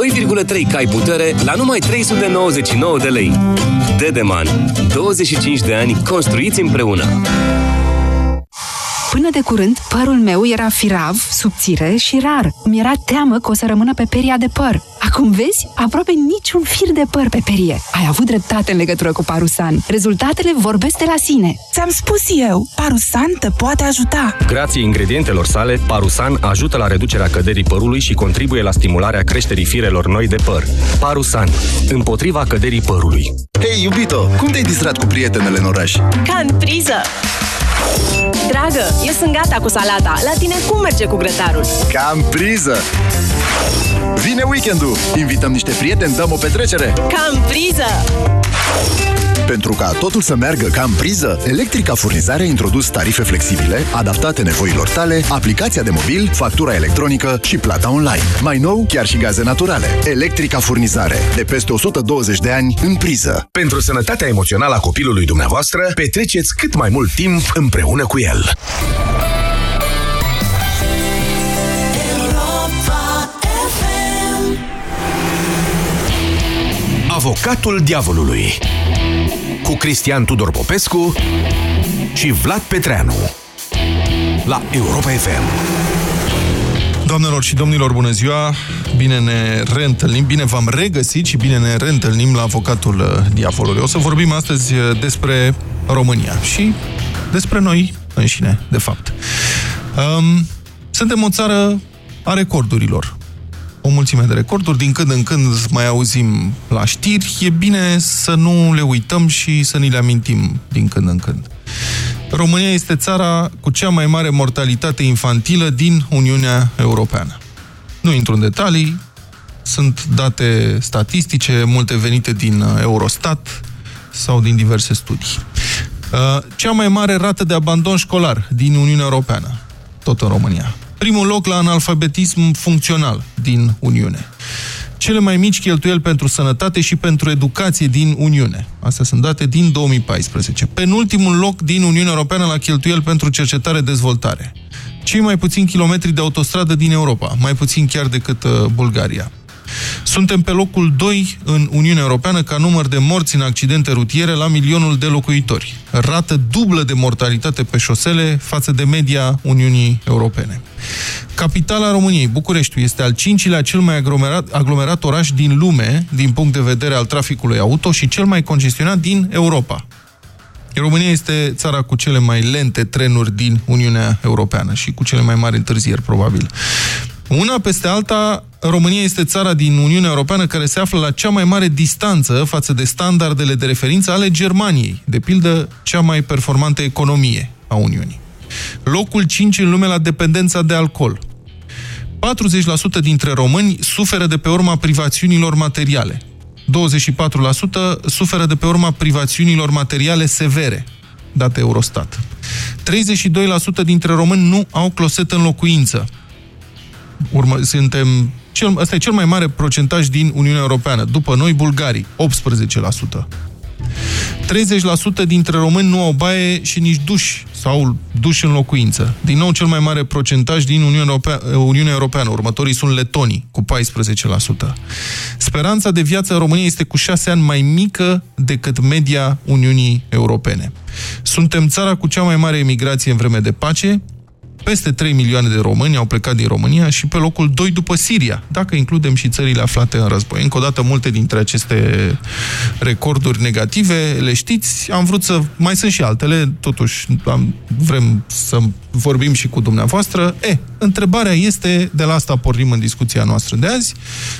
2,3 cai putere la numai 399 de lei. Dedeman. 25 de ani construiți împreună. Până de curând, părul meu era firav, subțire și rar. Mi-era teamă că o să rămână pe peria de păr. Acum vezi? Aproape niciun fir de păr pe perie. Ai avut dreptate în legătură cu Parusan. Rezultatele vorbesc de la sine. Ți-am spus eu, Parusan te poate ajuta. Grație ingredientelor sale, Parusan ajută la reducerea căderii părului și contribuie la stimularea creșterii firelor noi de păr. Parusan. Împotriva căderii părului. Hei, iubito, cum te-ai distrat cu prietenele în oraș? Ca în priză! Dragă, eu sunt gata cu salata. La tine cum merge cu grătarul? Cam priză! Vine weekendul! Invităm niște prieteni, dăm o petrecere! Cam priză! Pentru ca totul să meargă ca în priză, Electrica Furnizare a introdus tarife flexibile, adaptate nevoilor tale, aplicația de mobil, factura electronică și plata online. Mai nou, chiar și gaze naturale. Electrica Furnizare. De peste 120 de ani în priză. Pentru sănătatea emoțională a copilului dumneavoastră, petreceți cât mai mult timp împreună cu el. Avocatul diavolului cu Cristian Tudor Popescu și Vlad Petreanu la Europa FM. Doamnelor și domnilor, bună ziua! Bine ne reîntâlnim, bine v-am regăsit și bine ne reîntâlnim la Avocatul uh, Diavolului. O să vorbim astăzi uh, despre România și despre noi înșine, de fapt. Um, suntem o țară a recordurilor o mulțime de recorduri, din când în când mai auzim la știri, e bine să nu le uităm și să ni le amintim din când în când. România este țara cu cea mai mare mortalitate infantilă din Uniunea Europeană. Nu intru în detalii, sunt date statistice, multe venite din Eurostat sau din diverse studii. Uh, cea mai mare rată de abandon școlar din Uniunea Europeană, tot în România primul loc la analfabetism funcțional din Uniune. Cele mai mici cheltuieli pentru sănătate și pentru educație din Uniune. Astea sunt date din 2014. Penultimul loc din Uniunea Europeană la cheltuieli pentru cercetare-dezvoltare. Cei mai puțini kilometri de autostradă din Europa, mai puțin chiar decât uh, Bulgaria. Suntem pe locul 2 în Uniunea Europeană ca număr de morți în accidente rutiere la milionul de locuitori. Rată dublă de mortalitate pe șosele față de media Uniunii Europene. Capitala României, Bucureștiul, este al cincilea cel mai aglomerat, aglomerat oraș din lume, din punct de vedere al traficului auto și cel mai congestionat din Europa. România este țara cu cele mai lente trenuri din Uniunea Europeană și cu cele mai mari întârzieri, probabil. Una peste alta, România este țara din Uniunea Europeană care se află la cea mai mare distanță față de standardele de referință ale Germaniei, de pildă cea mai performantă economie a Uniunii. Locul 5 în lume la dependența de alcool. 40% dintre români suferă de pe urma privațiunilor materiale. 24% suferă de pe urma privațiunilor materiale severe, date Eurostat. 32% dintre români nu au closet în locuință, urmă, suntem cel, asta e cel mai mare procentaj din Uniunea Europeană. După noi, bulgarii, 18%. 30% dintre români nu au baie și nici duș sau duș în locuință. Din nou, cel mai mare procentaj din Uniunea Europeană. Uniunea Europeană. Următorii sunt letonii, cu 14%. Speranța de viață în România este cu 6 ani mai mică decât media Uniunii Europene. Suntem țara cu cea mai mare emigrație în vreme de pace, peste 3 milioane de români au plecat din România și pe locul 2 după Siria, dacă includem și țările aflate în război. Încă o dată, multe dintre aceste recorduri negative le știți. Am vrut să... Mai sunt și altele, totuși am, vrem să vorbim și cu dumneavoastră. E, întrebarea este, de la asta pornim în discuția noastră de azi,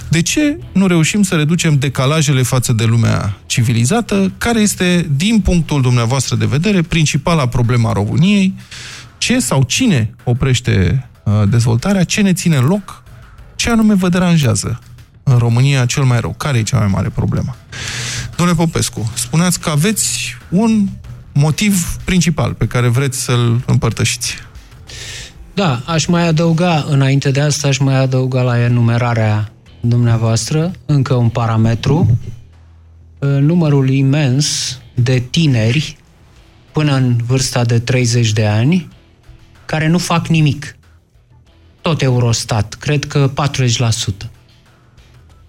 de ce nu reușim să reducem decalajele față de lumea civilizată, care este, din punctul dumneavoastră de vedere, principala problema României, ce sau cine oprește uh, dezvoltarea, ce ne ține în loc, ce anume vă deranjează în România cel mai rău. Care e cea mai mare problemă? Domnule Popescu, spuneați că aveți un motiv principal pe care vreți să-l împărtășiți. Da, aș mai adăuga, înainte de asta, aș mai adăuga la enumerarea dumneavoastră încă un parametru. Numărul imens de tineri până în vârsta de 30 de ani care nu fac nimic. Tot Eurostat, cred că 40%.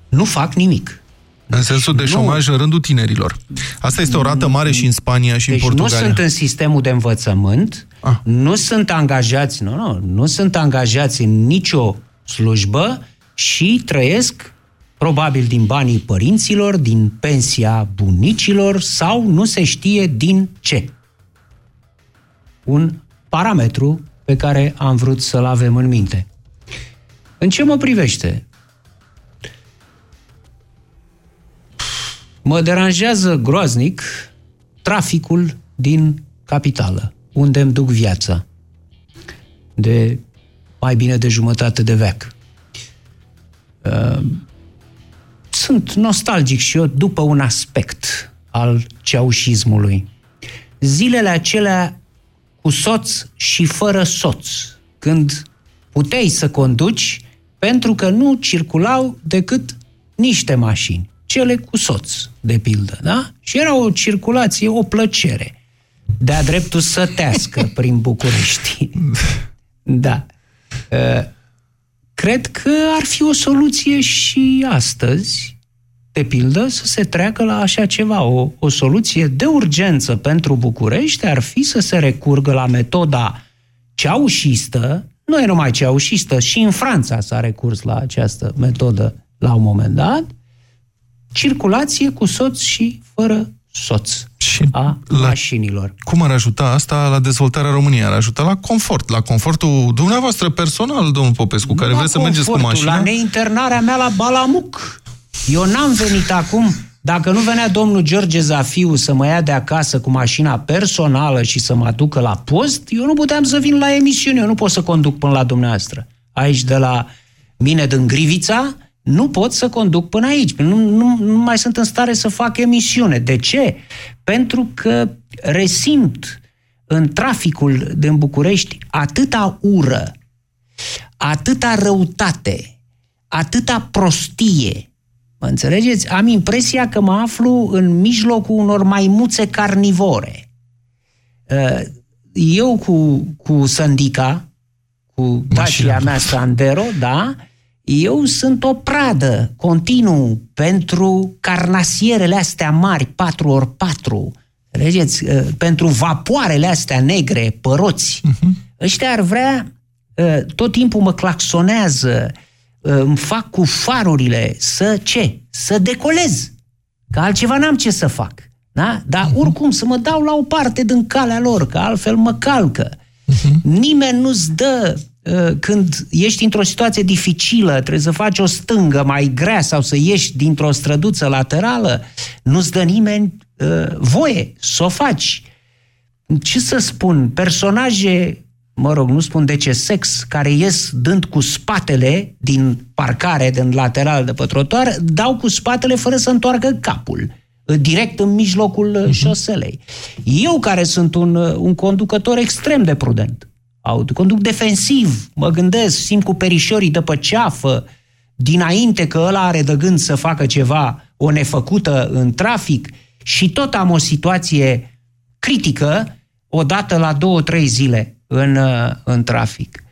nu fac nimic. În sensul de șomaj nu... în rândul tinerilor. Asta este o rată mare și în Spania și deci în Portugalia. nu sunt în sistemul de învățământ, Ah. nu sunt angajați, nu, nu, nu sunt angajați în nicio slujbă și trăiesc probabil din banii părinților, din pensia bunicilor sau nu se știe din ce. Un parametru pe care am vrut să-l avem în minte. În ce mă privește? Mă deranjează groaznic traficul din capitală, unde îmi duc viața de mai bine de jumătate de veac. Uh, Sunt nostalgic și eu după un aspect al ceaușismului. Zilele acelea cu soț și fără soț, când puteai să conduci pentru că nu circulau decât niște mașini, cele cu soț, de pildă, da? Și era o circulație, o plăcere, de-a dreptul sătească prin București. Da. Uh, Cred că ar fi o soluție și astăzi, de pildă, să se treacă la așa ceva. O, o soluție de urgență pentru București ar fi să se recurgă la metoda ceaușistă, nu e numai ceaușistă, și în Franța s-a recurs la această metodă la un moment dat, circulație cu soț și fără soț Și a la- mașinilor. Cum ar ajuta asta la dezvoltarea României? Ar ajuta la confort, la confortul dumneavoastră personal, domnul Popescu, care La vreți să mergeți cu confortul, mașina? La neinternarea mea la Balamuc. Eu n-am venit acum, dacă nu venea domnul George Zafiu să mă ia de acasă cu mașina personală și să mă aducă la post, eu nu puteam să vin la emisiune, eu nu pot să conduc până la dumneavoastră. Aici de la mine din Grivița, nu pot să conduc până aici. Nu, nu, nu mai sunt în stare să fac emisiune. De ce? Pentru că resimt în traficul din București atâta ură, atâta răutate, atâta prostie. Mă înțelegeți? Am impresia că mă aflu în mijlocul unor maimuțe carnivore. Uh, Eu cu, cu Sandica, cu Dacia mea Sandero, da, eu sunt o pradă continuu pentru carnasierele astea mari, 4x4, Înțelegeți? Uh, Pentru vapoarele astea negre, păroți. Uh-huh. Ăștia ar vrea, uh, tot timpul mă claxonează, uh, îmi fac cu farurile să ce? Să decolez. Că altceva n-am ce să fac. Da? Dar oricum să mă dau la o parte din calea lor, că altfel mă calcă. Nimeni nu-ți dă uh, când ești într-o situație dificilă, trebuie să faci o stângă mai grea sau să ieși dintr-o străduță laterală, nu-ți dă nimeni uh, voie să o faci. Ce să spun, personaje, mă rog, nu spun de ce sex, care ies dând cu spatele din parcare, din lateral de pe trotuar, dau cu spatele fără să întoarcă capul direct în mijlocul uh-huh. șoselei. Eu, care sunt un, uh, un conducător extrem de prudent, auto, conduc defensiv, mă gândesc, simt cu perișorii de pe ceafă, dinainte că ăla are de gând să facă ceva, o nefăcută în trafic, și tot am o situație critică, odată la două, trei zile în, uh, în trafic.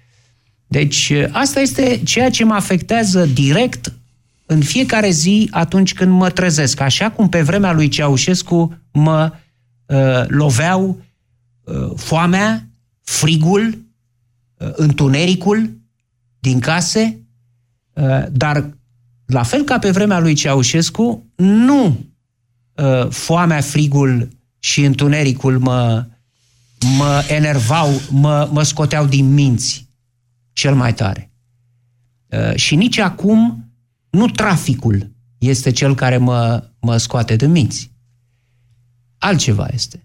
Deci, uh, asta este ceea ce mă afectează direct în fiecare zi atunci când mă trezesc. Așa cum pe vremea lui Ceaușescu mă uh, loveau uh, foamea, frigul, uh, întunericul din case, uh, dar la fel ca pe vremea lui Ceaușescu, nu uh, foamea, frigul și întunericul mă, mă enervau, mă, mă scoteau din minți cel mai tare. Uh, și nici acum nu traficul este cel care mă, mă scoate de minți. Altceva este.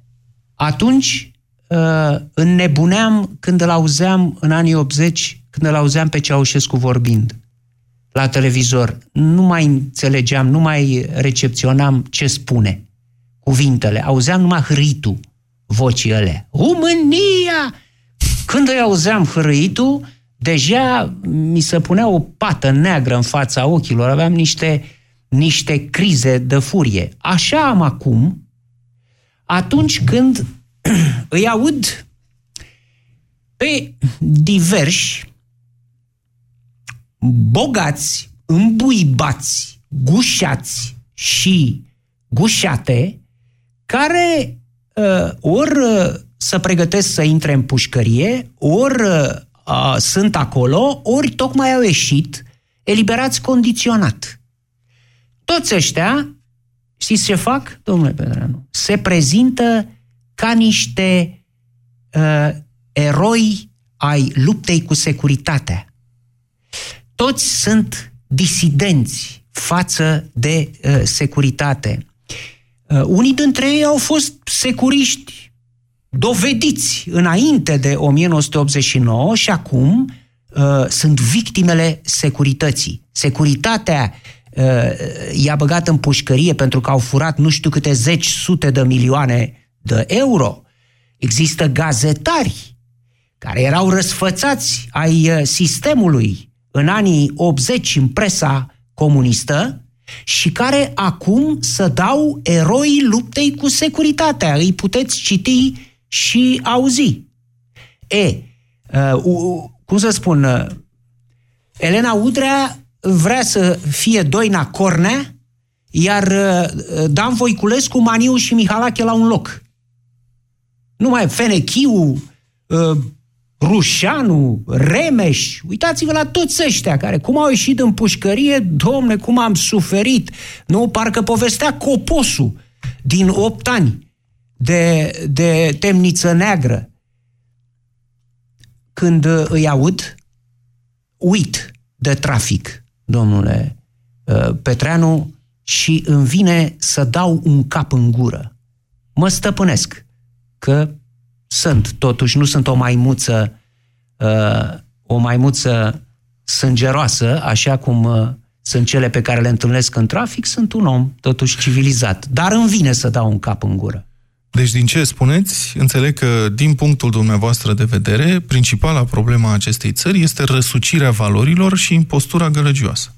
Atunci uh, înnebuneam când îl auzeam în anii 80, când îl auzeam pe Ceaușescu vorbind la televizor. Nu mai înțelegeam, nu mai recepționam ce spune, cuvintele. Auzeam numai hâritul vocii alea. România! Când îi auzeam hârâitul, deja mi se punea o pată neagră în fața ochilor, aveam niște, niște crize de furie. Așa am acum, atunci când îi aud pe diversi, bogați, îmbuibați, gușați și gușate care uh, ori uh, să pregătesc să intre în pușcărie, ori uh, sunt acolo, ori tocmai au ieșit eliberați condiționat. Toți ăștia, știți ce fac, domnule Pedreanu? Se prezintă ca niște uh, eroi ai luptei cu securitatea. Toți sunt disidenți față de uh, securitate. Uh, unii dintre ei au fost securiști dovediți înainte de 1989 și acum uh, sunt victimele securității. Securitatea uh, i-a băgat în pușcărie pentru că au furat nu știu câte zeci, sute de milioane de euro. Există gazetari care erau răsfățați ai uh, sistemului în anii 80 în presa comunistă și care acum să dau eroi luptei cu securitatea. Îi puteți citi și auzi. E, uh, cum să spun, uh, Elena Udrea vrea să fie Doina Cornea, iar uh, Dan Voiculescu, Maniu și Mihalache la un loc. Numai Fenechiu, uh, Rușanu, Remeș, uitați-vă la toți ăștia care cum au ieșit în pușcărie, domne, cum am suferit. Nu, parcă povestea Coposul din 8 ani de, de temniță neagră. Când uh, îi aud, uit de trafic, domnule uh, Petreanu, și îmi vine să dau un cap în gură. Mă stăpânesc că sunt, totuși, nu sunt o maimuță, uh, o maimuță sângeroasă, așa cum uh, sunt cele pe care le întâlnesc în trafic, sunt un om, totuși, civilizat. Dar îmi vine să dau un cap în gură. Deci, din ce spuneți, înțeleg că, din punctul dumneavoastră de vedere, principala problema acestei țări este răsucirea valorilor și impostura gălăgioasă.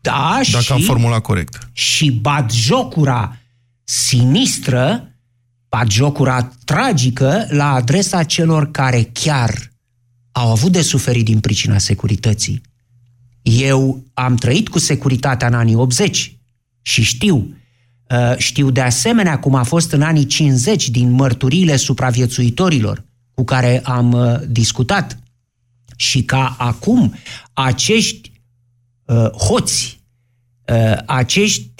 Da, Dacă și, am formulat corect. Și batjocura sinistră bagiocura tragică la adresa celor care chiar au avut de suferit din pricina securității. Eu am trăit cu securitatea în anii 80 și știu, uh, știu de asemenea cum a fost în anii 50 din mărturiile supraviețuitorilor cu care am uh, discutat și ca acum acești uh, hoți, acești,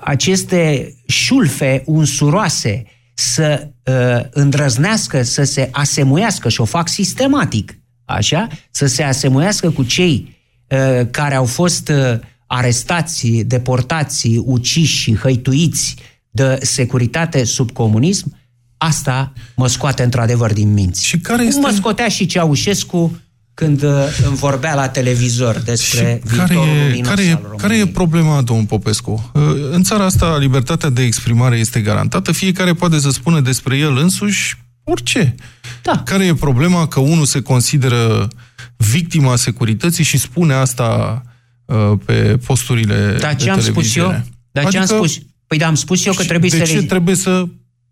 aceste șulfe unsuroase, să uh, îndrăznească, să se asemuiască și o fac sistematic, așa, să se asemuiască cu cei uh, care au fost uh, arestați, deportați, uciși, hăituiți de securitate sub comunism, asta mă scoate într-adevăr din minți. Și care este... Cum mă scotea și Ceaușescu când uh, îmi vorbea la televizor despre și care e, care, e, care e problema, domnul Popescu? Uh, în țara asta, libertatea de exprimare este garantată, fiecare poate să spună despre el însuși orice. Da. Care e problema că unul se consideră victima securității și spune asta uh, pe posturile Dar ce de am spus eu? Dar adică, ce am spus? Păi da, am spus eu că trebuie de să... De ce trebuie să...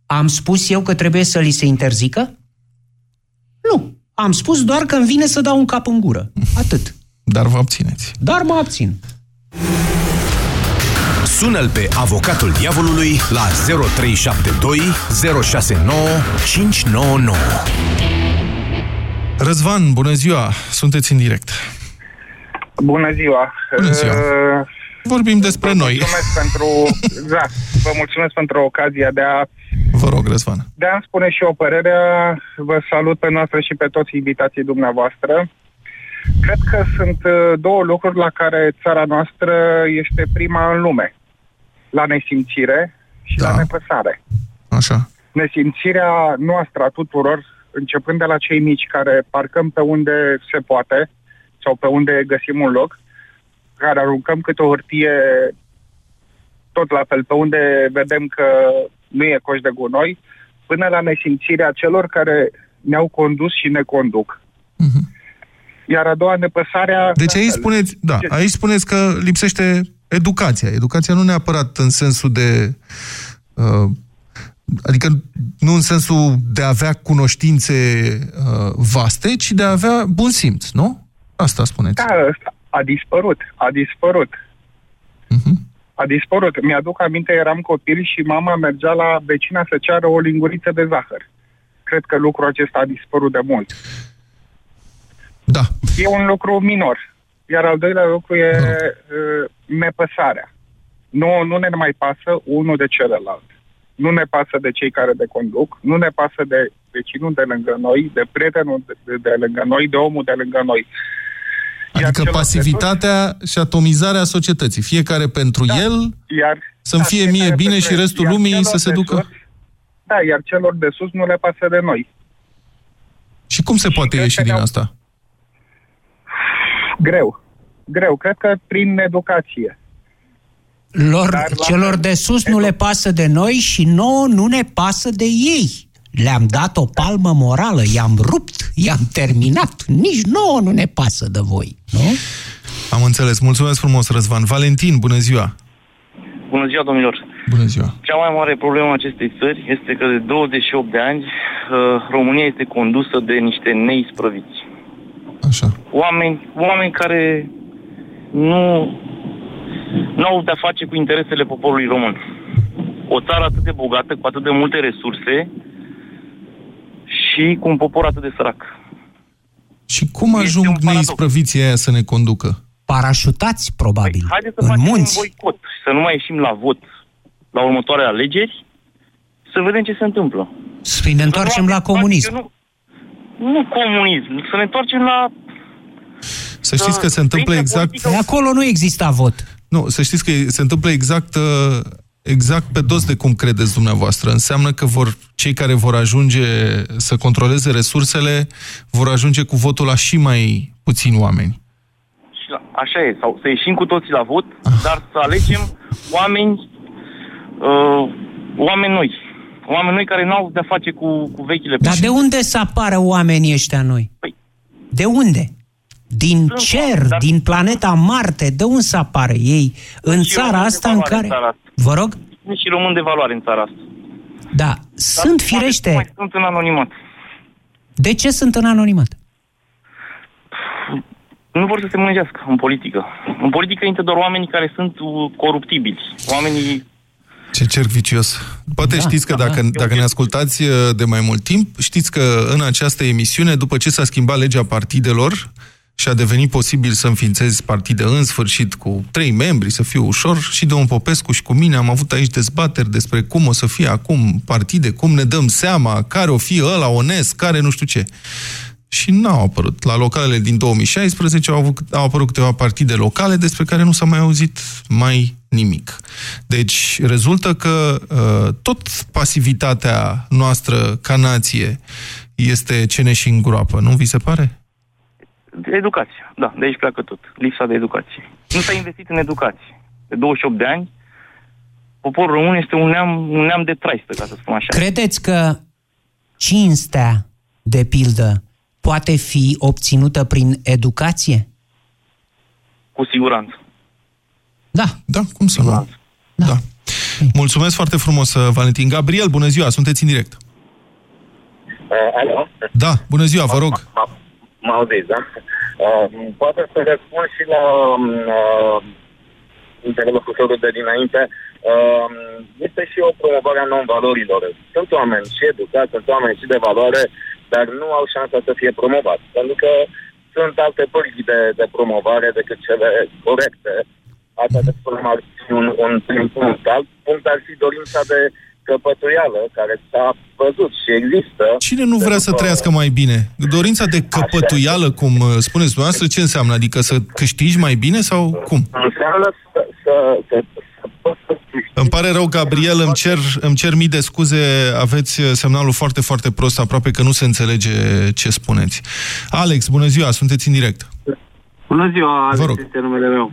Am spus eu că trebuie să li se interzică? Nu. Am spus doar că îmi vine să dau un cap în gură. Atât. Dar vă abțineți. Dar mă abțin. Sună-l pe avocatul diavolului la 0372 069 599. Răzvan, bună ziua! Sunteți în direct. Bună ziua! Bună ziua! Uh, Vorbim despre vă noi. Mulțumesc pentru, da, vă mulțumesc pentru ocazia de a Vă rog, Răzvan. De a spune și o părere, vă salut pe noastră și pe toți invitații dumneavoastră. Cred că sunt uh, două lucruri la care țara noastră este prima în lume. La nesimțire și da. la nepăsare. Așa. Nesimțirea noastră a tuturor, începând de la cei mici care parcăm pe unde se poate sau pe unde găsim un loc, care aruncăm câte o hârtie tot la fel, pe unde vedem că nu e coș de gunoi, până la nesimțirea celor care ne-au condus și ne conduc. Uh-huh. Iar a doua nepăsarea... Deci aici spuneți, da, aici spuneți că lipsește educația. Educația nu neapărat în sensul de... Uh, adică nu în sensul de a avea cunoștințe uh, vaste, ci de a avea bun simț, nu? Asta spuneți. Da, a dispărut. A dispărut. Uh-huh. A dispărut. Mi-aduc aminte, eram copil și mama mergea la vecina să ceară o linguriță de zahăr. Cred că lucrul acesta a dispărut de mult. Da. E un lucru minor. Iar al doilea lucru e uh, nepăsarea. Nu, nu ne mai pasă unul de celălalt. Nu ne pasă de cei care de conduc, nu ne pasă de vecinul de lângă noi, de prietenul de, de, de lângă noi, de omul de lângă noi. Adică pasivitatea și atomizarea societății. Fiecare pentru Da. el, Iar, să-mi fie fiecare mie bine pentru și el. restul Iar lumii celor să se de ducă... Sus, da, iar celor de sus nu le pasă de noi. Și cum se poate cred ieși că din ne-au- asta? Greu. Greu. Cred că prin educație. Lor, Dar la celor fel, de sus nu le pasă de noi și nouă nu ne pasă de ei. Le-am dat o palmă morală, i-am rupt, i-am terminat. Nici nouă nu ne pasă de voi. Nu? Am înțeles. Mulțumesc frumos, Răzvan. Valentin, bună ziua! Bună ziua, domnilor! Bună ziua! Cea mai mare problemă a acestei țări este că de 28 de ani uh, România este condusă de niște neisprăviți. Așa. Oameni, oameni care nu, nu au de-a face cu interesele poporului român. O țară atât de bogată, cu atât de multe resurse și cu un popor atât de sărac. Și cum ajung neisprăviții aia să ne conducă? Parașutați, probabil, Haideți să în facem munți. un boicot și să nu mai ieșim la vot la următoarele alegeri, să vedem ce se întâmplă. Să ne întoarcem la comunism. Nu, nu comunism, să ne întoarcem la... Să știți că se întâmplă exact... De acolo nu exista vot. Nu, să știți că se întâmplă exact, uh, exact pe dos de cum credeți dumneavoastră. Înseamnă că vor, cei care vor ajunge să controleze resursele vor ajunge cu votul la și mai puțini oameni. și la așa e, sau să ieșim cu toții la vot, Ah. dar să alegem oameni, uh, oameni noi. Oameni noi care nu au de-a face cu, cu vechile Dar de unde să apară oamenii ăștia noi? De unde? Din cer, din planeta Marte, de unde să apară ei? În și țara români de asta în valoare care... în țara asta. Vă rog? Sunt și români de valoare în țara asta. Da, sunt firește. Mai sunt în anonimat. De ce sunt în anonimat? Nu vor să se mângească în politică. În politică intră doar oamenii care sunt uh, coruptibili. Oamenii Ce cerc vicios. Poate Da, știți că da, dacă, da. dacă ne ascultați uh, de mai mult timp, știți că în această emisiune, după ce s-a schimbat legea partidelor și a devenit posibil să înființezi partide în sfârșit cu trei membri, să fie ușor, și domnul Popescu și cu mine am avut aici dezbateri despre cum o să fie acum partide, cum ne dăm seama, care o fi ăla onest, care nu știu ce. Și n-au apărut. La localele din 2016 au, avut, au apărut câteva partide locale despre care nu s-a mai auzit mai nimic. Deci rezultă că uh, tot pasivitatea noastră ca nație este ce ne și îngroapă, nu vi se pare? De educație. Da, de aici pleacă tot. Lipsa de educație. Nu s-a investit în educație. De 28 de ani, poporul român este un neam, un neam de traistă, ca să spun așa. Credeți că cinstea, de pildă, poate fi obținută prin educație? Cu siguranță. Da. Da, cum să nu? Da. da. Mulțumesc foarte frumos, uh, Valentin. Gabriel, bună ziua, sunteți în direct. Uh, alo? Da, bună ziua, vă rog. Mă auziți, da? Uh, poate să răspund și la uh, interlocutorul de dinainte. Uh, este și o promovare a non-valorilor. Sunt oameni și educați, sunt oameni și de valoare, dar nu au șansa să fie promovați. Pentru că sunt alte pârghii de, de promovare decât cele corecte. Asta de spune ar fi un, un prim punct. Alt punct ar fi dorința de căpătuială care s-a văzut și există. Cine nu vrea să trăiască mai bine? Dorința de căpătuială, cum uh, spuneți dumneavoastră, ce înseamnă? Adică să câștigi mai bine sau cum? Înseamnă să, să, să, Îmi pare rău, Gabriel, îmi cer, îmi cer mii de scuze, aveți uh, semnalul foarte, foarte prost, aproape că nu se înțelege ce spuneți. Alex, bună ziua, sunteți în direct. Bună ziua, Alex Vă rog. este numele meu.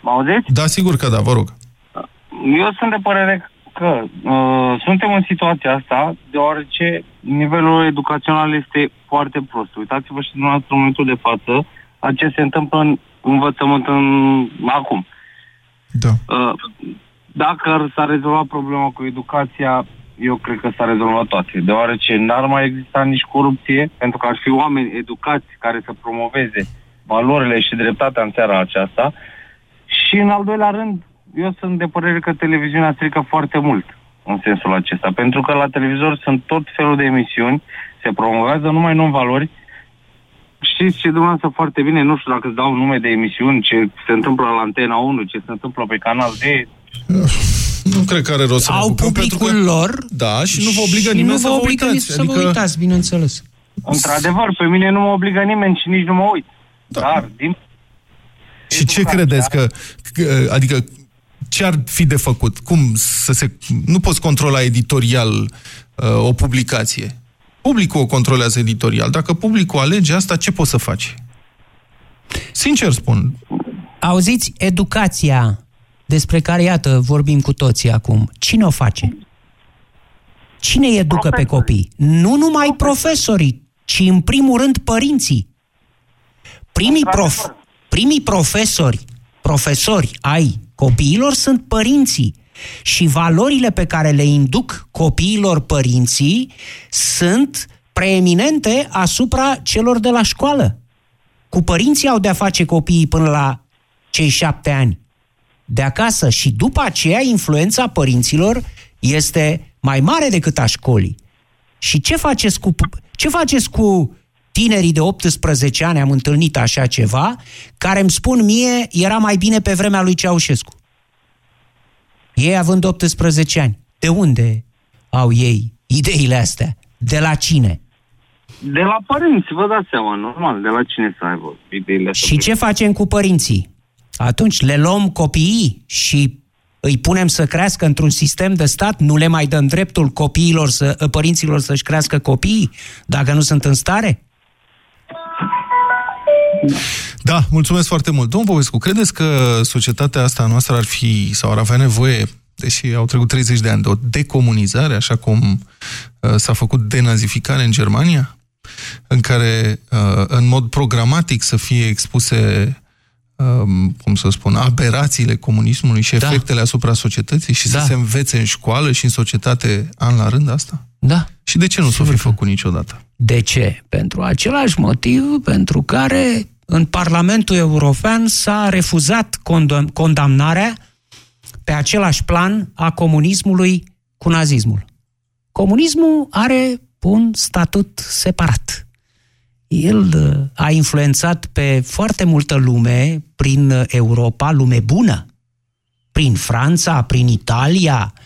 Mă auziți? Da, sigur că da, vă rog. Eu sunt de părere că uh, suntem în situația asta deoarece nivelul educațional este foarte prost. Uitați-vă și dumneavoastră în momentul de față a ce se întâmplă în învățământ în, acum. Da. Uh, dacă ar- s-ar rezolva problema cu educația, eu cred că s-ar rezolva toate, deoarece n-ar mai exista nici corupție, pentru că ar fi oameni educați care să promoveze valorile și dreptatea în țara aceasta. Și în al doilea rând, eu sunt de părere că televiziunea strică foarte mult în sensul acesta, pentru că la televizor sunt tot felul de emisiuni, se promovează numai non-valori. Știți ce dumneavoastră foarte bine, nu știu dacă îți dau nume de emisiuni, ce se întâmplă la Antena 1, ce se întâmplă pe Canal D, Nu cred că are rost să ne Au bucăm, pentru publicul că... lor Da, și nu vă obligă și nimeni nu să vă vă obligă uitați. Să vă uitați, bineînțeles. Într-adevăr, pe mine nu mă obligă nimeni și nici nu mă uit. Da. Dar, din... Și ce credeți că, că, adică, ce ar fi de făcut? Cum să se... Nu poți controla editorial uh, o publicație. Publicul o controlează editorial. Dacă publicul alege asta, ce poți să faci? Sincer spun. Auziți, educația despre care, iată, vorbim cu toții acum, cine o face? Cine îi educă pe copii? Nu numai profesorii, ci în primul rând părinții. Primii, prof, primii profesori, profesori ai copiilor sunt părinții. Și valorile pe care le induc copiilor părinții sunt preeminente asupra celor de la școală. Cu părinții au de-a face copiii până la cei șapte ani de acasă și după aceea influența părinților este mai mare decât a școlii. Și ce faceți cu, ce faceți cu tinerii de 18 ani, am întâlnit așa ceva, care îmi spun mie, era mai bine pe vremea lui Ceaușescu. Ei având 18 ani. De unde au ei ideile astea? De la cine? De la părinți, vă dați seama, normal, de la cine să aibă ideile astea. Și ce facem cu părinții? Atunci le luăm copiii și îi punem să crească într-un sistem de stat, nu le mai dăm dreptul copiilor să, părinților să-și crească copiii, dacă nu sunt în stare? Da, mulțumesc foarte mult. Domnul Popescu, credeți că societatea asta noastră ar fi sau ar avea nevoie, deși au trecut 30 de ani, de o decomunizare, așa cum uh, s-a făcut denazificare în Germania, în care uh, în mod programatic să fie expuse um, cum să spun, aberațiile comunismului și Da. efectele asupra societății și Da. să se învețe în școală și în societate an la rând asta? Da. Și de ce nu s-o fi făcut niciodată? De ce? Pentru același motiv pentru care în Parlamentul European s-a refuzat condam- condamnarea pe același plan a comunismului cu nazismul. Comunismul are un statut separat. El uh, a influențat pe foarte multă lume prin uh, Europa, lume bună, prin Franța, prin Italia, uh,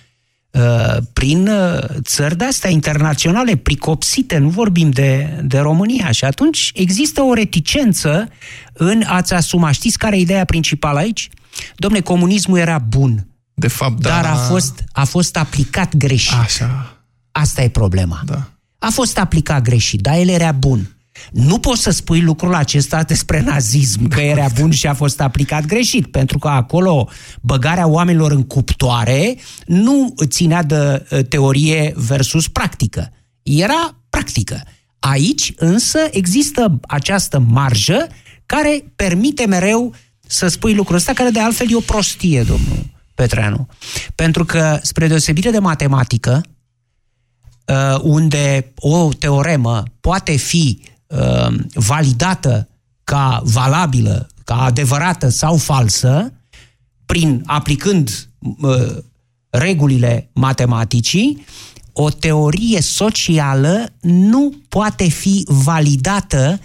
prin uh, țări de-astea internaționale, pricopsite, nu vorbim de, de România. Și atunci există o reticență în a-ți asuma. Știți care e ideea principală aici? Domne, comunismul era bun. De fapt, da. Dar a fost, a fost aplicat greșit. Așa. Asta e problema. Da. A fost aplicat greșit, dar el era bun. Nu poți să spui lucrul acesta despre nazism, că era bun și a fost aplicat greșit, pentru că acolo băgarea oamenilor în cuptoare nu ținea de uh, teorie versus practică. Era practică. Aici însă există această marjă care permite mereu să spui lucrul ăsta, care de altfel e o prostie, domnul Petreanu. Pentru că, spre deosebire de matematică, uh, unde o teoremă poate fi uh, validată ca valabilă, ca adevărată sau falsă, prin aplicând uh, regulile matematicii, o teorie socială nu poate fi validată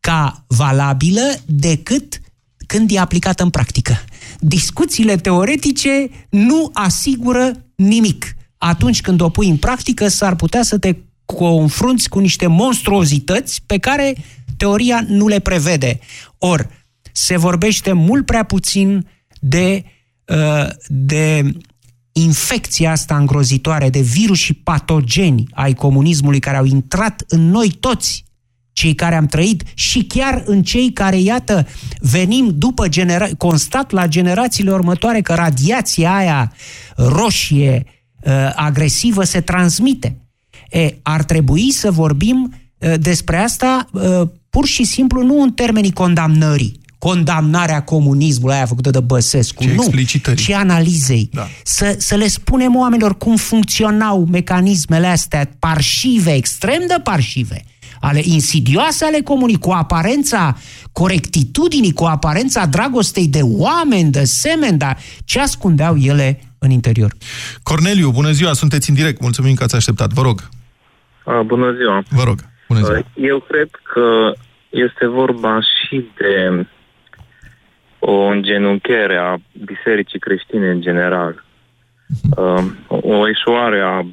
ca valabilă decât când e aplicată în practică. Discuțiile teoretice nu asigură nimic. Atunci când o pui în practică, s-ar putea să te confrunți cu niște monstruozități pe care teoria nu le prevede. Or, se vorbește mult prea puțin de, uh, de infecția asta îngrozitoare, de virus și patogeni ai comunismului care au intrat în noi toți, cei care am trăit și chiar în cei care, iată, venim după genera- constat la generațiile următoare că radiația aia roșie, uh, agresivă, se transmite. E, ar trebui să vorbim uh, despre asta uh, pur și simplu nu în termenii condamnării, condamnarea comunismului aia făcută de Băsescu, Ce nu, explicitării. ci analizei. Da. Să, să le spunem oamenilor cum funcționau mecanismele astea parșive, extrem de parșive, ale insidioase ale comunii, cu aparența corectitudinii, cu aparența dragostei de oameni, de semeni, dar ce ascundeau ele în interior. Corneliu, bună ziua, sunteți în direct, mulțumim că ați așteptat, vă rog. A, bună ziua. Vă rog, bună ziua. Eu cred că este vorba și de o îngenunchiere a bisericii creștine în general. Uh, o eșuare a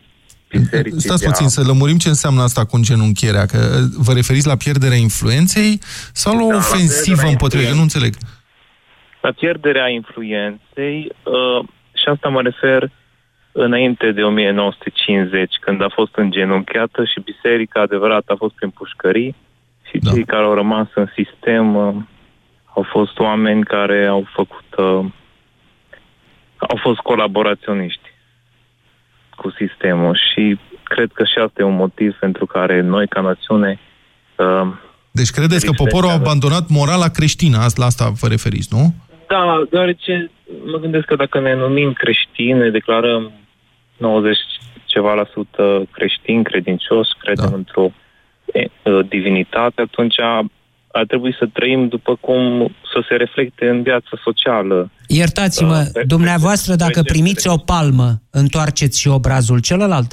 bisericii Stați de a- puțin, să lămurim ce înseamnă asta cu îngenuncherea, că uh, vă referiți la pierderea influenței sau la o Da, la ofensivă pierderea împotriva? Eu nu înțeleg. la pierderea influenței uh, și asta mă refer înainte de 1950, când a fost îngenunchiată și biserica adevărat a fost prin pușcării și da. cei care au rămas în sistem uh, au fost oameni care au făcut uh, au fost colaboraționiști cu sistemul și cred că și asta e un motiv pentru care noi ca națiune uh, Deci credeți că poporul a abandonat morala creștină, Asta- la asta vă referiți, nu? Da, deoarece mă gândesc că dacă ne numim creștini, ne declarăm 90 ceva la sută creștini, credincioși, credem da. într-o e, uh, divinitate, atunci ar trebui să trăim după cum să se reflecte în viața socială. Iertați-mă, Da, dumneavoastră, dacă primiți o palmă, întoarceți și obrazul celălalt?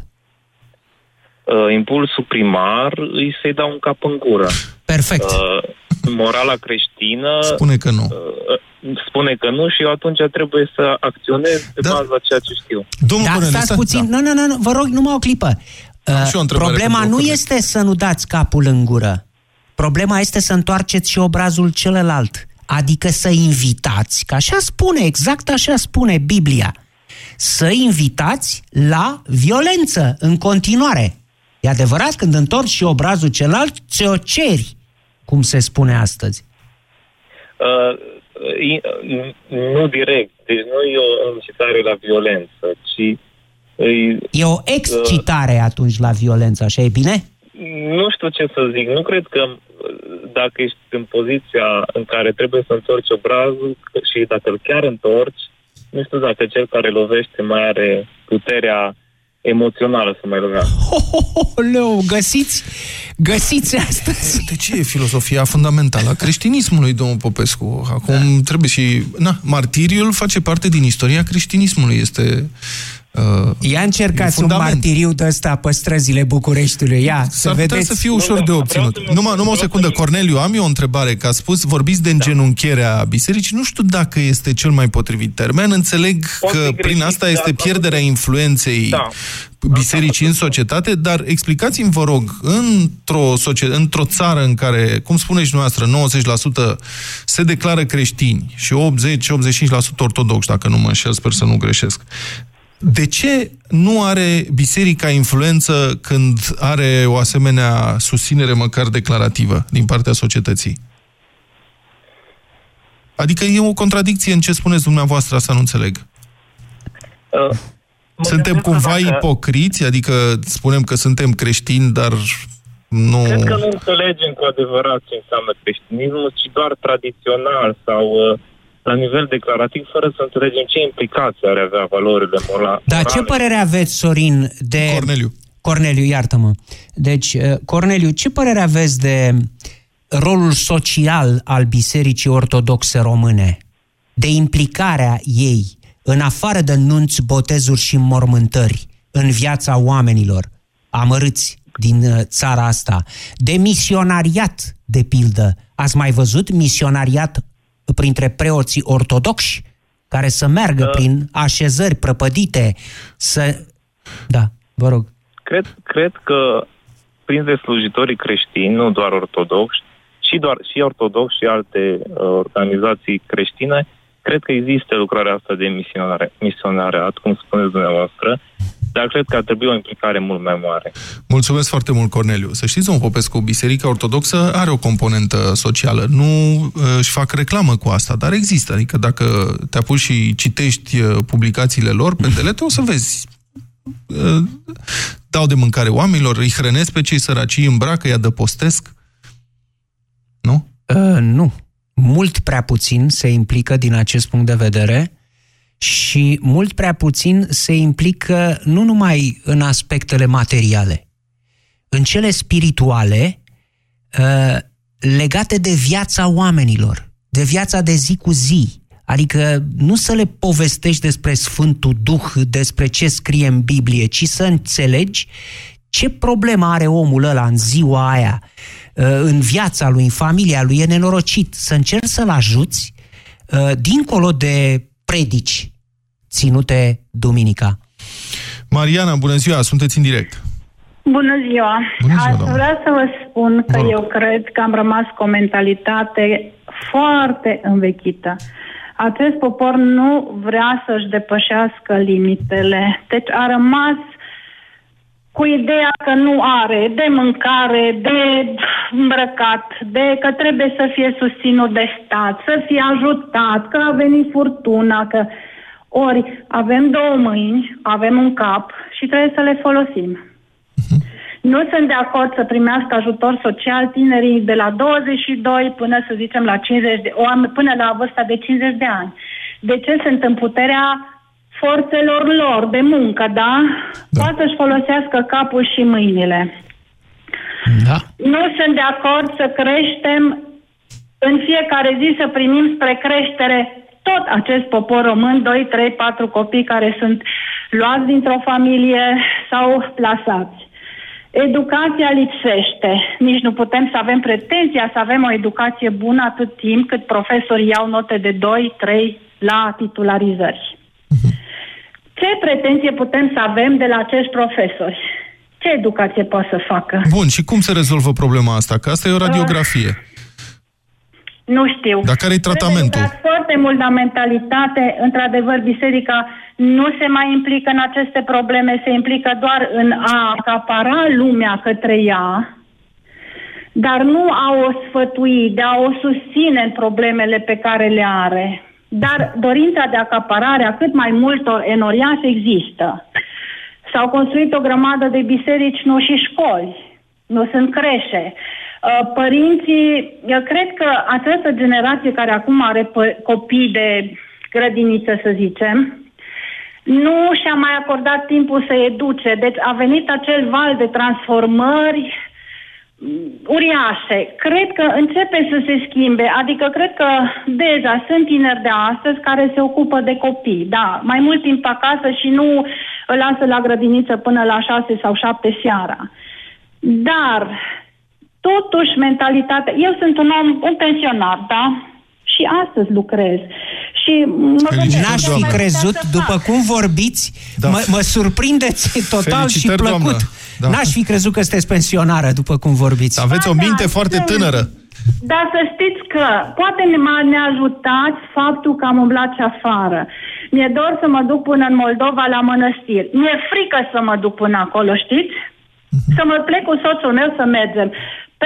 Uh, impulsul primar îi să-i dau un cap în gură. Perfect. Uh, morala creștină Spune că nu. uh, spune că nu și eu atunci trebuie să acționez pe da. baza ceea ce știu. Domnul da, stați puțin, nu, nu, nu, nu, vă rog, numai o clipă. Uh, și o întrebare Problema pentru nu Corneliu. este să nu dați capul în gură. Problema este să întoarceți și obrazul celălalt. Adică să invitați, că așa spune, exact așa spune Biblia, să invitați la violență în continuare. E adevărat, când întorci și obrazul celălalt, ți-o ceri, cum se spune astăzi. Uh, i- uh, nu direct. Deci nu e o incitare la violență, ci îi, E o excitare atunci la violență, așa e bine? nu știu ce să zic. Nu cred că uh, dacă ești în poziția în care trebuie să întorci obrazul că- și dacă îl chiar întorci, nu știu dacă cel care lovește mai are puterea emoțională să mai lovească. Leu, găsiți, găsiți astăzi. De ce e filosofia fundamentală a creștinismului, domnul Popescu? Acum da. trebuie și... Na, martiriul face parte din istoria creștinismului, este... Uh, Ia încercați un martiriu de ăsta pe străzile Bucureștiului. Ia, să S-ar putea vedeți. să fie ușor de obținut. Numai, numai o secundă, Corneliu, am eu o întrebare, că a spus, vorbiți de îngenuncherea bisericii, nu știu dacă este cel mai potrivit termen, înțeleg că prin asta este pierderea influenței Da. bisericii în societate, dar explicați-mi, vă rog, într-o, socie- într-o țară în care, cum spuneți noastră, 90% se declară creștini și 80-85% ortodoxi, dacă nu mă înșel, sper să nu greșesc. De ce nu are biserica influență când are o asemenea susținere măcar declarativă din partea societății? Adică e o contradicție în ce spuneți dumneavoastră, asta nu înțeleg. Uh, Suntem cumva ipocriți? Adică spunem că suntem creștini, dar nu... Cred că nu înțelegem cu adevărat ce înseamnă creștinismul, ci doar tradițional sau uh, la nivel declarativ, fără să înțelegem ce implicații are avea valorile morale. Dar ce părere aveți, Sorin, de... Corneliu. Corneliu, iartă-mă. Deci, eh, Corneliu, ce părere aveți de rolul social al Bisericii Ortodoxe Române? De implicarea ei, în afară de nunți, botezuri și mormântări, în viața oamenilor amărâți din eh, țara asta, de misionariat, de pildă. Ați mai văzut misionariat printre preoții ortodoxi care să meargă Da. prin așezări prăpădite, să... Da, vă rog. Cred, cred că printre slujitorii creștini, nu doar ortodoxi, și, doar, și ortodoxi și alte uh, organizații creștine, cred că există lucrarea asta de misionare, misionariat, cum spuneți dumneavoastră, dar cred că ar trebui o implicare mult mai mare. Mulțumesc foarte mult, Corneliu. Să știți, domnul Popescu, Biserica Ortodoxă are o componentă socială. Nu uh, își fac reclamă cu asta, dar există. Adică dacă te apuci și citești uh, publicațiile lor pe delete, o să vezi. Uh, Dau de mâncare oamenilor, îi hrănesc pe cei săraci, îi îmbracă, îi adăpostesc. Nu? Uh, nu. Mult prea puțin se implică din acest punct de vedere și mult prea puțin se implică nu numai în aspectele materiale, în cele spirituale uh, legate de viața oamenilor, de viața de zi cu zi. Adică nu să le povestești despre Sfântul Duh, despre ce scrie în Biblie, ci să înțelegi ce problemă are omul ăla în ziua aia, uh, în viața lui, în familia lui, e nenorocit. Să încerci să-l ajuți uh, dincolo de predici ținute duminica. Mariana, bună ziua, sunteți în direct. Bună ziua! Bună ziua, Aș doamnă. vrea să vă spun că eu cred că am rămas cu o mentalitate foarte învechită. Acest popor nu vrea să-și depășească limitele. Deci a rămas cu ideea că nu are de mâncare, de îmbrăcat, de că trebuie să fie susținut de stat, să fie ajutat, că a venit furtuna, că... Ori avem două mâini, avem un cap și trebuie să le folosim. Nu sunt de acord să primească ajutor social tinerii de la 22 până să zicem la 50 de, oameni, până la vârsta de 50 de ani. De ce sunt în puterea forțelor lor de muncă, da? da. Poate să-și folosească capul și mâinile. Da. Nu sunt de acord să creștem în fiecare zi să primim spre creștere tot acest popor român, 2, 3, 4 copii care sunt luați dintr-o familie sau plasați. Educația lipsește. Nici nu putem să avem pretenția să avem o educație bună atât timp cât profesorii iau note de 2, 3 la titularizări. Ce pretenție putem să avem de la acești profesori? Ce educație poate să facă? Bun, și cum se rezolvă problema asta? Că asta e o radiografie. Nu știu. Dar care e tratamentul? Trebuie lucrat foarte mult la mentalitate. Într-adevăr, biserica nu se mai implică în aceste probleme, se implică doar în a acapara lumea către ea, dar nu a o sfătui, de a o susține în problemele pe care le are. Dar dorința de acaparare a cât mai multor enoriași există. S-au construit o grămadă de biserici, nu și școli, nu sunt creșe. Uh, Părinții, eu cred că această generație care acum are pă- copii de grădiniță, să zicem, nu și-a mai acordat timpul să educe. Deci a venit acel val de transformări mm, uriașe. Cred că începe să se schimbe, adică cred că deja sunt tineri de astăzi care se ocupă de copii, da, mai mult timp acasă și nu îl lasă la grădiniță până la șase sau șapte seara. Dar, totuși, mentalitatea... Eu sunt un om, un pensionar, da? Și astăzi lucrez. Și mă gândesc N-aș ce fi mai crezut, putea să după fac. cum vorbiți, Da. mă, mă surprindeți total și Felicitări, plăcut. doamnă. Da. N-aș fi crezut că sunteți pensionară, după cum vorbiți. Aveți o Ba da, minte foarte sunt. tânără. Dar să știți că poate ne, m-a- ne ajutați faptul că am umblat și afară. Mi-e dor să mă duc până în Moldova la mănăstiri. Mi-e frică să mă duc până acolo, știți? Să mă plec cu soțul meu să mergem.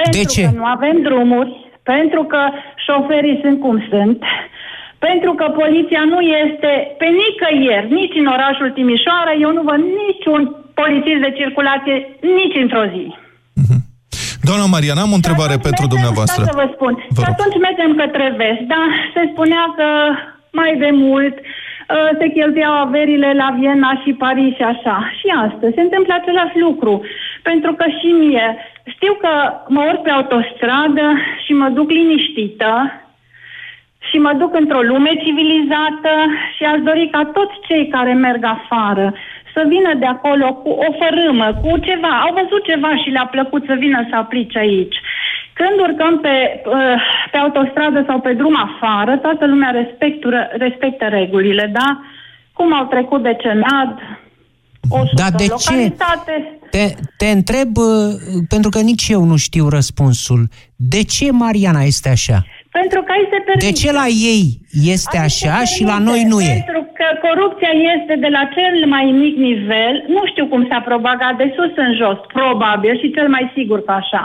Pentru De ce? că nu avem drumuri, pentru că șoferii sunt cum sunt, pentru că poliția nu este pe nicăieri, nici în orașul Timișoara, eu nu văd niciun polițist de circulație nici într-o zi. Doamna Mariana, am o întrebare Și atunci pentru mergem- dumneavoastră. Stai să vă spun. Vă și rog. atunci mergem către vest, da? Se spunea că mai de mult uh, se cheltuiau averile la Viena și Paris și așa. Și astăzi se întâmplă același lucru. Pentru că și mie știu că mă urc pe autostradă și mă duc liniștită și mă duc într-o lume civilizată și aș dori ca toți cei care merg afară să vină de acolo cu o fărâmă, cu ceva. Au văzut ceva și le-a plăcut să vină să aplice aici. Când urcăm pe, uh, pe autostradă sau pe drum afară, toată lumea respectă, respectă regulile, da? Cum au trecut de cenat, 100 da, de localitate. ce? Te, te întreb, uh, pentru că nici eu nu știu răspunsul. De ce Mariana este așa? Pentru că este permis. De ce la ei este Aici așa și la noi nu e? Pentru că corupția este de la cel mai mic nivel, nu știu cum s-a propagat de sus în jos, probabil și cel mai sigur că așa.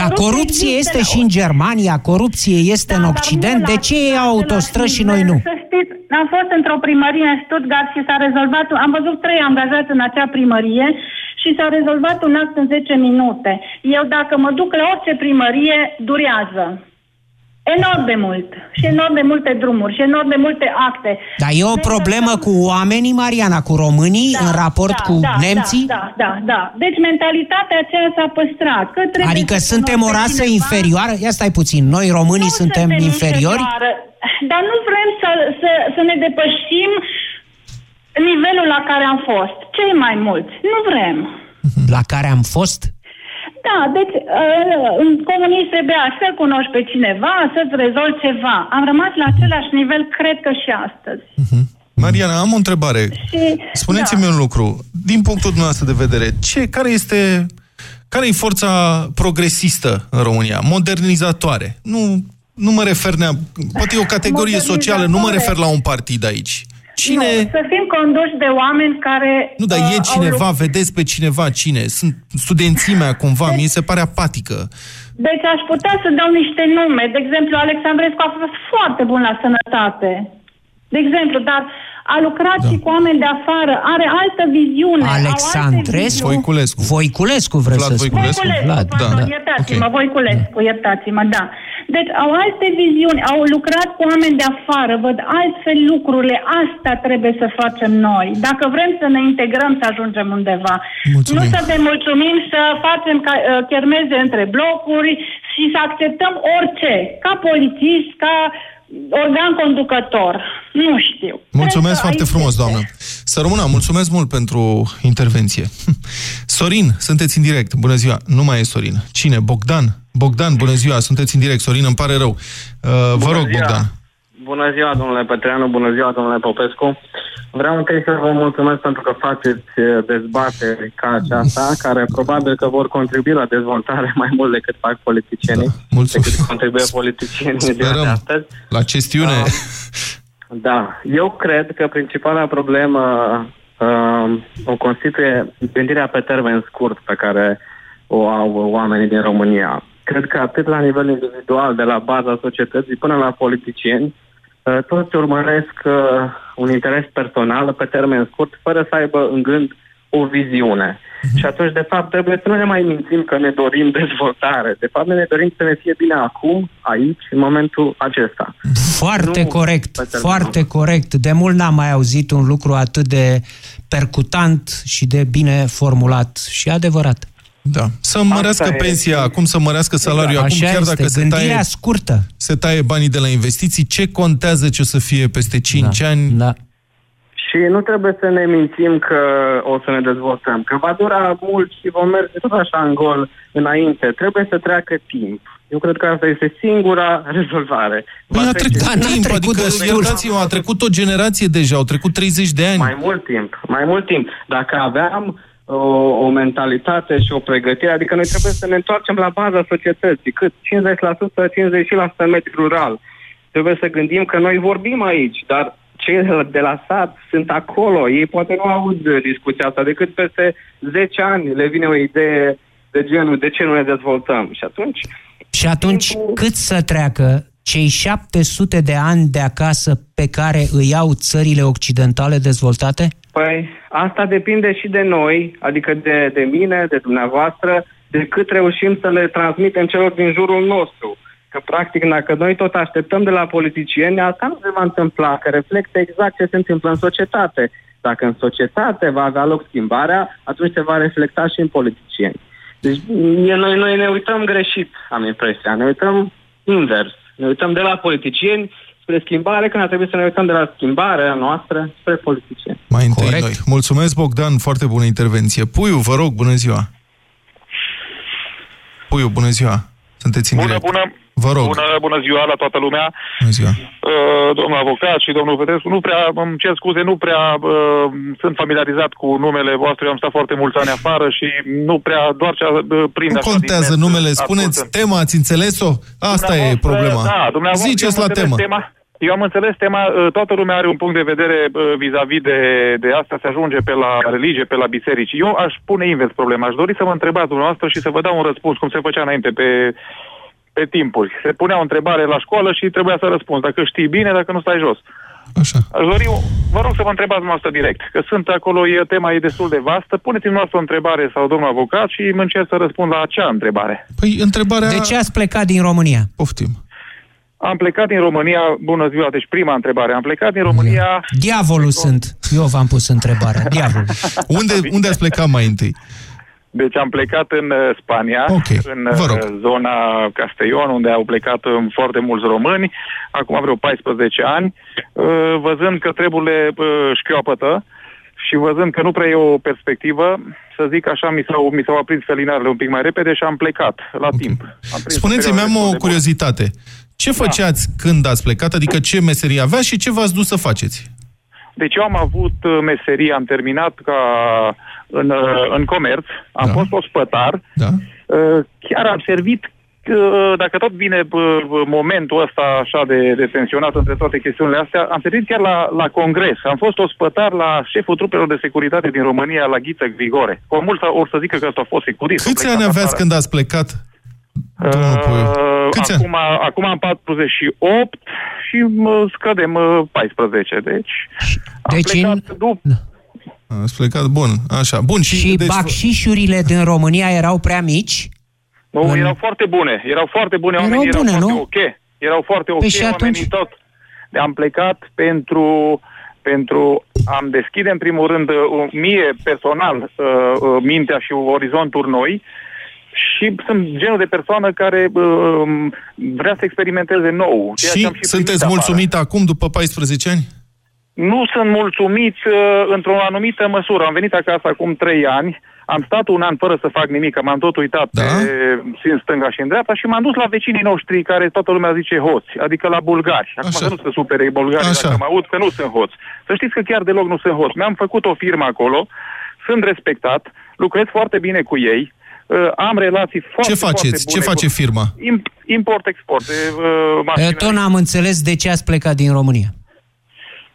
Dar corupție există este la- și în Germania, corupție este în Da, dar Occident. nu De la- ce ei au la autostrăzi și același noi nu? nivel. Să știți, am fost într-o primărie în Stuttgart și s-a rezolvat, am văzut trei angajați în acea primărie și s-a rezolvat un act în 10 minute. Eu dacă mă duc la orice primărie, durează. Enorm de mult. Și enorm de multe drumuri, și enorm de multe acte. Dar e o problemă cu oamenii, Mariana, cu românii, în raport cu da, nemții? Da, da, da. Deci mentalitatea aceea s-a păstrat. Că trebuie Adică să suntem o cunoști rasă cineva. inferioră? Ia stai puțin, noi românii suntem, inferiori? inferioară, Dar nu vrem să, să, să ne depășim nivelul la care am fost. Cei mai mulți. Nu vrem. La care am fost? Da, deci uh, în comunism trebuia să cunoști pe cineva, să-ți rezolvi ceva. Am rămas la același nivel, cred că și astăzi. Mariana, am o întrebare. Și, Spuneți-mi da. un lucru. Din punctul dumneavoastră de vedere, ce, care este care e forța progresistă în România? Modernizatoare. Nu, nu mă refer nea... Poate e o categorie socială, nu mă refer la un partid aici. Cine... Nu, să fim conduși de oameni care... Nu, dar uh, e au cineva, lucrat- vedeți pe cineva cine? Sunt studențimea cumva, mi se pare apatică. Deci aș putea să dau niște nume. De exemplu, Alexandrescu a fost foarte bun la sănătate. De exemplu, dar a lucrat Da. și cu oameni de afară, are altă viziune. au alte Alexandrescu? viziuni. Voiculescu. Voiculescu vreți Vlad să spun. Voiculescu. Vlad, da. Pardon, iertați-mă, Voiculescu, iertați-mă, da. Deci au alte viziuni, au lucrat cu oameni de afară, văd altfel lucrurile, asta trebuie să facem noi. Dacă vrem să ne integrăm, să ajungem undeva. Mulțumim. Nu să ne mulțumim să facem ca, uh, chermeze între blocuri și să acceptăm orice, ca polițist, ca organ conducător. Nu știu. Mulțumesc Cred că foarte aici frumos, este. doamnă. Să rămână, mulțumesc mult pentru intervenție. Sorin, sunteți în direct. Bună ziua. Nu mai e Sorin. Cine? Bogdan? Bogdan, bună ziua. Sunteți în direct. Sorin, îmi pare rău. Uh, vă Bună rog, ziua. Bogdan. Bună ziua, domnule Petreanu, bună ziua, domnule Popescu. Vreau întâi să vă mulțumesc pentru că faceți eh, dezbateri ca aceasta, care probabil că vor contribui la dezvoltare mai mult decât fac politicienii, Da, mulțumesc. decât contribuie politicienii de Sperăm. astăzi. La gestiune. Da, eu cred că principala problemă uh, o constituie gândirea pe termen scurt pe care o au oamenii din România. Cred că atât la nivel individual, de la baza societății până la politicieni, uh, toți urmăresc uh, un interes personal pe termen scurt, fără să aibă în gând o viziune. Și atunci, de fapt, trebuie să nu ne mai mințim că ne dorim dezvoltare. De fapt, noi ne dorim să ne fie bine acum, aici, în momentul acesta. Foarte Nu corect, pe termen foarte corect. De mult n-am mai auzit un lucru atât de percutant și de bine formulat și adevărat. Da. Să mărească e. pensia, acum să mărească salariul, acum Așa chiar este, dacă se gândirea taie, scurtă. se taie banii de la investiții, ce contează ce o să fie peste 5 Da, ani? Da. Și nu trebuie să ne mințim că o să ne dezvoltăm, că va dura mult și vom merge tot așa în gol înainte. Trebuie să treacă timp. Eu cred că asta este singura rezolvare. Păi Va a trece trecut Da, n-a timp, trecut adică, destul. iertați-mă, a trecut o generație deja, au trecut 30 de ani. Mai mult timp, mai mult timp. Dacă aveam o, o mentalitate și o pregătire, adică noi trebuie să ne întoarcem la baza societății, cât 50%, 50% în mediul rural. Trebuie să gândim că noi vorbim aici, dar cei de la sat sunt acolo, ei poate nu aud discuția asta, decât peste 10 ani le vine o idee de genul de ce nu ne dezvoltăm. Și atunci Și atunci, cât să treacă cei 700 de ani de acasă pe care îi au țările occidentale dezvoltate? Păi, asta depinde și de noi, adică de, de mine, de dumneavoastră, de cât reușim să le transmitem celor din jurul nostru. Că, practic, dacă noi tot așteptăm de la politicieni, asta nu se va întâmpla, că reflectă exact ce se întâmplă în societate. Dacă în societate va avea loc schimbarea, atunci se va reflecta și în politicieni. Deci, e- noi, noi ne uităm greșit, am impresia. Ne uităm invers. Ne uităm de la politicieni spre schimbare, când ar trebui să ne uităm de la schimbarea noastră spre politicieni. Mai întâi noi. Mulțumesc, Bogdan, foarte bună intervenție. Puiu, vă rog, bună ziua. Puiu, bună ziua. Sunteți în Bună, direct. bună, Vă rog. bună, bună ziua la toată lumea. Bună ziua. Uh, domnul avocat și domnul Petrescu, nu prea, îmi cer scuze, nu prea uh, sunt familiarizat cu numele voastre, eu am stat foarte mulți ani afară și nu prea, doar ce uh, prind Nu așa din contează net, numele, ascultând. spuneți tema, ați înțeles-o? Asta e Dumneavoastră, problema. Da, dumneavoastră, Ziceți eu am la înțeles temă. Tema, eu am înțeles tema, uh, toată lumea are un punct de vedere uh, vis-a-vis de, de asta, se ajunge pe la religie, pe la biserici. Eu aș pune invers problema, aș dori să mă întrebați dumneavoastră și să vă dau un răspuns, cum se făcea înainte pe, pe timpuri. Se punea o întrebare la școală și trebuia să răspunzi, dacă știi bine, dacă nu stai jos. Așa. Aș dori, vă rog să vă întrebați dumneavoastră direct, că sunt acolo, e, tema e destul de vastă, puneți-mi noastră o întrebare sau domnul avocat și mă încerc să răspund la acea întrebare. Păi, întrebarea... De ce ați plecat din România? Poftim. Am plecat din România, bună ziua, deci prima întrebare, am plecat din România... Diavolul sunt. Eu v-am pus întrebarea. Diavolul. unde, unde ați plecat mai întâi? Deci am plecat în uh, Spania, okay. în uh, zona Castellon, unde au plecat um, foarte mulți români, acum vreo 14 ani, uh, văzând că treburile șchiopătă și văzând că nu prea e o perspectivă, să zic așa, mi s-au, mi s-au aprins felinarele un pic mai repede și am plecat la okay. timp. Spuneți-mi, am o curiozitate. Ce da. făceați da. când ați plecat? Adică ce meserie avea și ce v-ați dus să faceți? Deci eu am avut meserie, am terminat ca în, în comerț, am da. fost ospătar, da. chiar am servit dacă tot vine momentul ăsta așa de, de tensionat între toate chestiunile astea, am servit chiar la, la congres. Am fost ospătar la șeful trupelor de securitate din România, la Ghiță Grigore. Cu mult o să zică că asta a fost securist. Câți ani aveați când ați plecat? Uh, acum, acum am 48 și uh, scădem uh, 14, deci... Am deci plecat în... după... Ați plecat, bun, așa, bun. Și, și deci... bacșișurile din România erau prea mici? Nu, în... erau foarte bune, erau foarte bune, erau oamenii bune, erau nu? foarte ok. Erau foarte ok, păi și oamenii atunci... tot. Am plecat pentru, pentru am deschide în primul rând uh, mie personal uh, uh, mintea și orizontul noi și sunt genul de persoană care uh, vrea să experimenteze nou. Și, și sunteți mulțumit acum, după 14 ani? Nu sunt mulțumit uh, într-o anumită măsură. Am venit acasă acum 3 ani, am stat un an fără să fac nimic, m-am tot uitat da? pe în stânga și în dreapta și m-am dus la vecinii noștri care toată lumea zice hoți, adică la bulgari. Acum Așa. să nu se supere bulgari Așa. dacă mă aud că nu sunt hoți. Să știți că chiar deloc nu sunt hoți. Mi-am făcut o firmă acolo, sunt respectat, lucrez foarte bine cu ei, Uh, am relații foarte, Ce faceți? foarte bune Ce face cu... firma? Import-export. Uh, Tot n-am înțeles de ce ați plecat din România.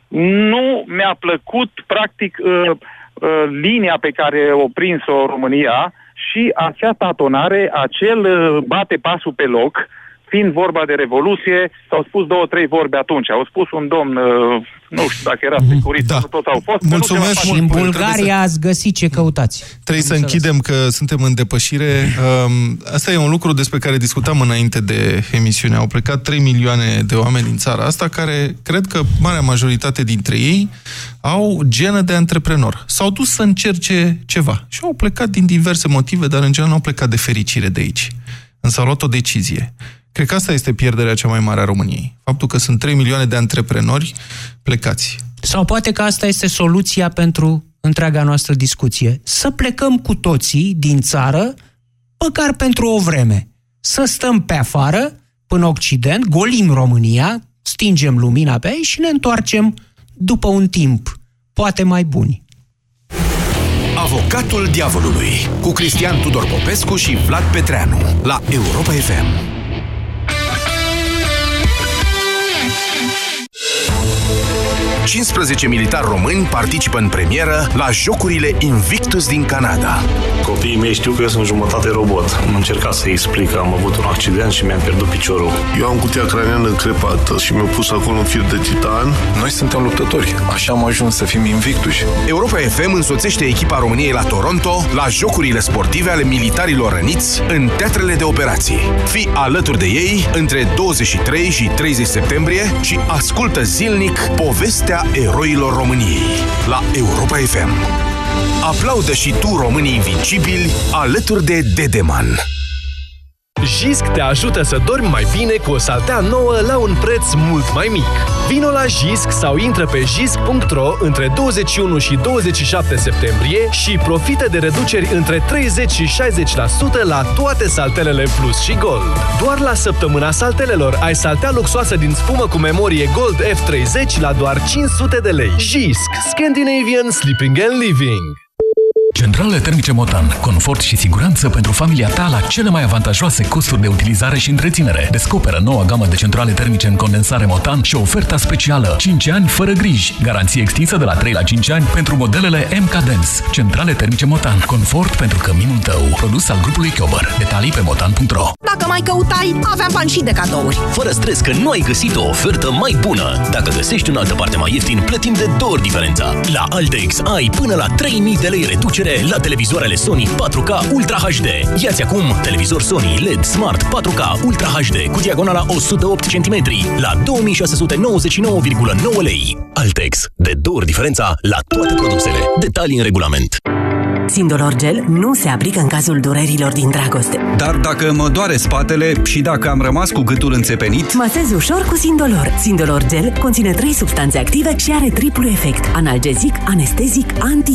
Nu mi-a plăcut, practic, uh, uh, linia pe care o prins-o România și acea tatonare, acel uh, bate pasul pe loc, fiind vorba de revoluție, s-au spus două, trei vorbe atunci. Au spus un domn, uh, nu știu dacă era securist, da. nu tot au fost. Mulțumesc Și în Bulgaria să... ați găsit ce căutați. Trebuie să închidem că suntem în depășire. Um, asta e un lucru despre care discutam înainte de emisiune. Au plecat 3 milioane de oameni din țara asta care cred că marea majoritate dintre ei au genă de antreprenor. S-au dus să încerce ceva și au plecat din diverse motive, dar în general nu au plecat de fericire de aici. Însă au luat o decizie. Cred că asta este pierderea cea mai mare a României. Faptul că sunt 3 milioane de antreprenori plecați. Sau poate că asta este soluția pentru întreaga noastră discuție. Să plecăm cu toții din țară, măcar pentru o vreme. Să stăm pe afară, până Occident, golim România, stingem lumina pe aici și ne întoarcem după un timp, poate mai buni. Avocatul diavolului cu Cristian Tudor Popescu și Vlad Petreanu la Europa FM. 15 militari români participă în premieră la Jocurile Invictus din Canada. Copiii mei știu că eu sunt jumătate robot. Am încercat să-i explic că am avut un accident și mi-am pierdut piciorul. Eu am cutia craniană crepată și mi-au pus acolo un fir de titan. Noi suntem luptători, așa am ajuns să fim invictus. Europa FM însoțește echipa României la Toronto la Jocurile sportive ale militarilor răniți în teatrele de operații. Fii alături de ei între 23 și 30 septembrie și ascultă zilnic povestea eroilor României la Europa FM. Aplaudă și tu românii invincibili alături de Dedeman. Jisc te ajută să dormi mai bine cu o saltea nouă la un preț mult mai mic. Vino la Jisc sau intră pe jisc.ro între 21 și 27 septembrie și profită de reduceri între 30 și 60% la toate saltelele Plus și Gold. Doar la săptămâna saltelelor ai saltea luxoasă din spumă cu memorie Gold F30 la doar 500 de lei. Jisc. Scandinavian Sleeping and Living. Centrale termice Motan. Confort și siguranță pentru familia ta la cele mai avantajoase costuri de utilizare și întreținere. Descoperă noua gamă de centrale termice în condensare Motan și oferta specială 5 ani fără griji. Garanție extinsă de la 3 la 5 ani pentru modelele MK Dance. Centrale termice Motan. Confort pentru căminul tău. Produs al grupului Chiober. Detalii pe motan.ro Dacă mai căutai, aveam bani și de cadouri. Fără stres că nu ai găsit o ofertă mai bună. Dacă găsești în altă parte mai ieftin, plătim de două ori diferența. La Altex ai până la 3000 de lei reducere reducere la televizoarele Sony 4K Ultra HD. Iați acum televizor Sony LED Smart 4K Ultra HD cu diagonala 108 cm la 2699,9 lei. Altex. De două ori diferența la toate produsele. Detalii în regulament. Sindolor Gel nu se aplică în cazul durerilor din dragoste. Dar dacă mă doare spatele și dacă am rămas cu gâtul înțepenit, Masez ușor cu Sindolor. Sindolor Gel conține trei substanțe active și are triplu efect. Analgezic, anestezic, anti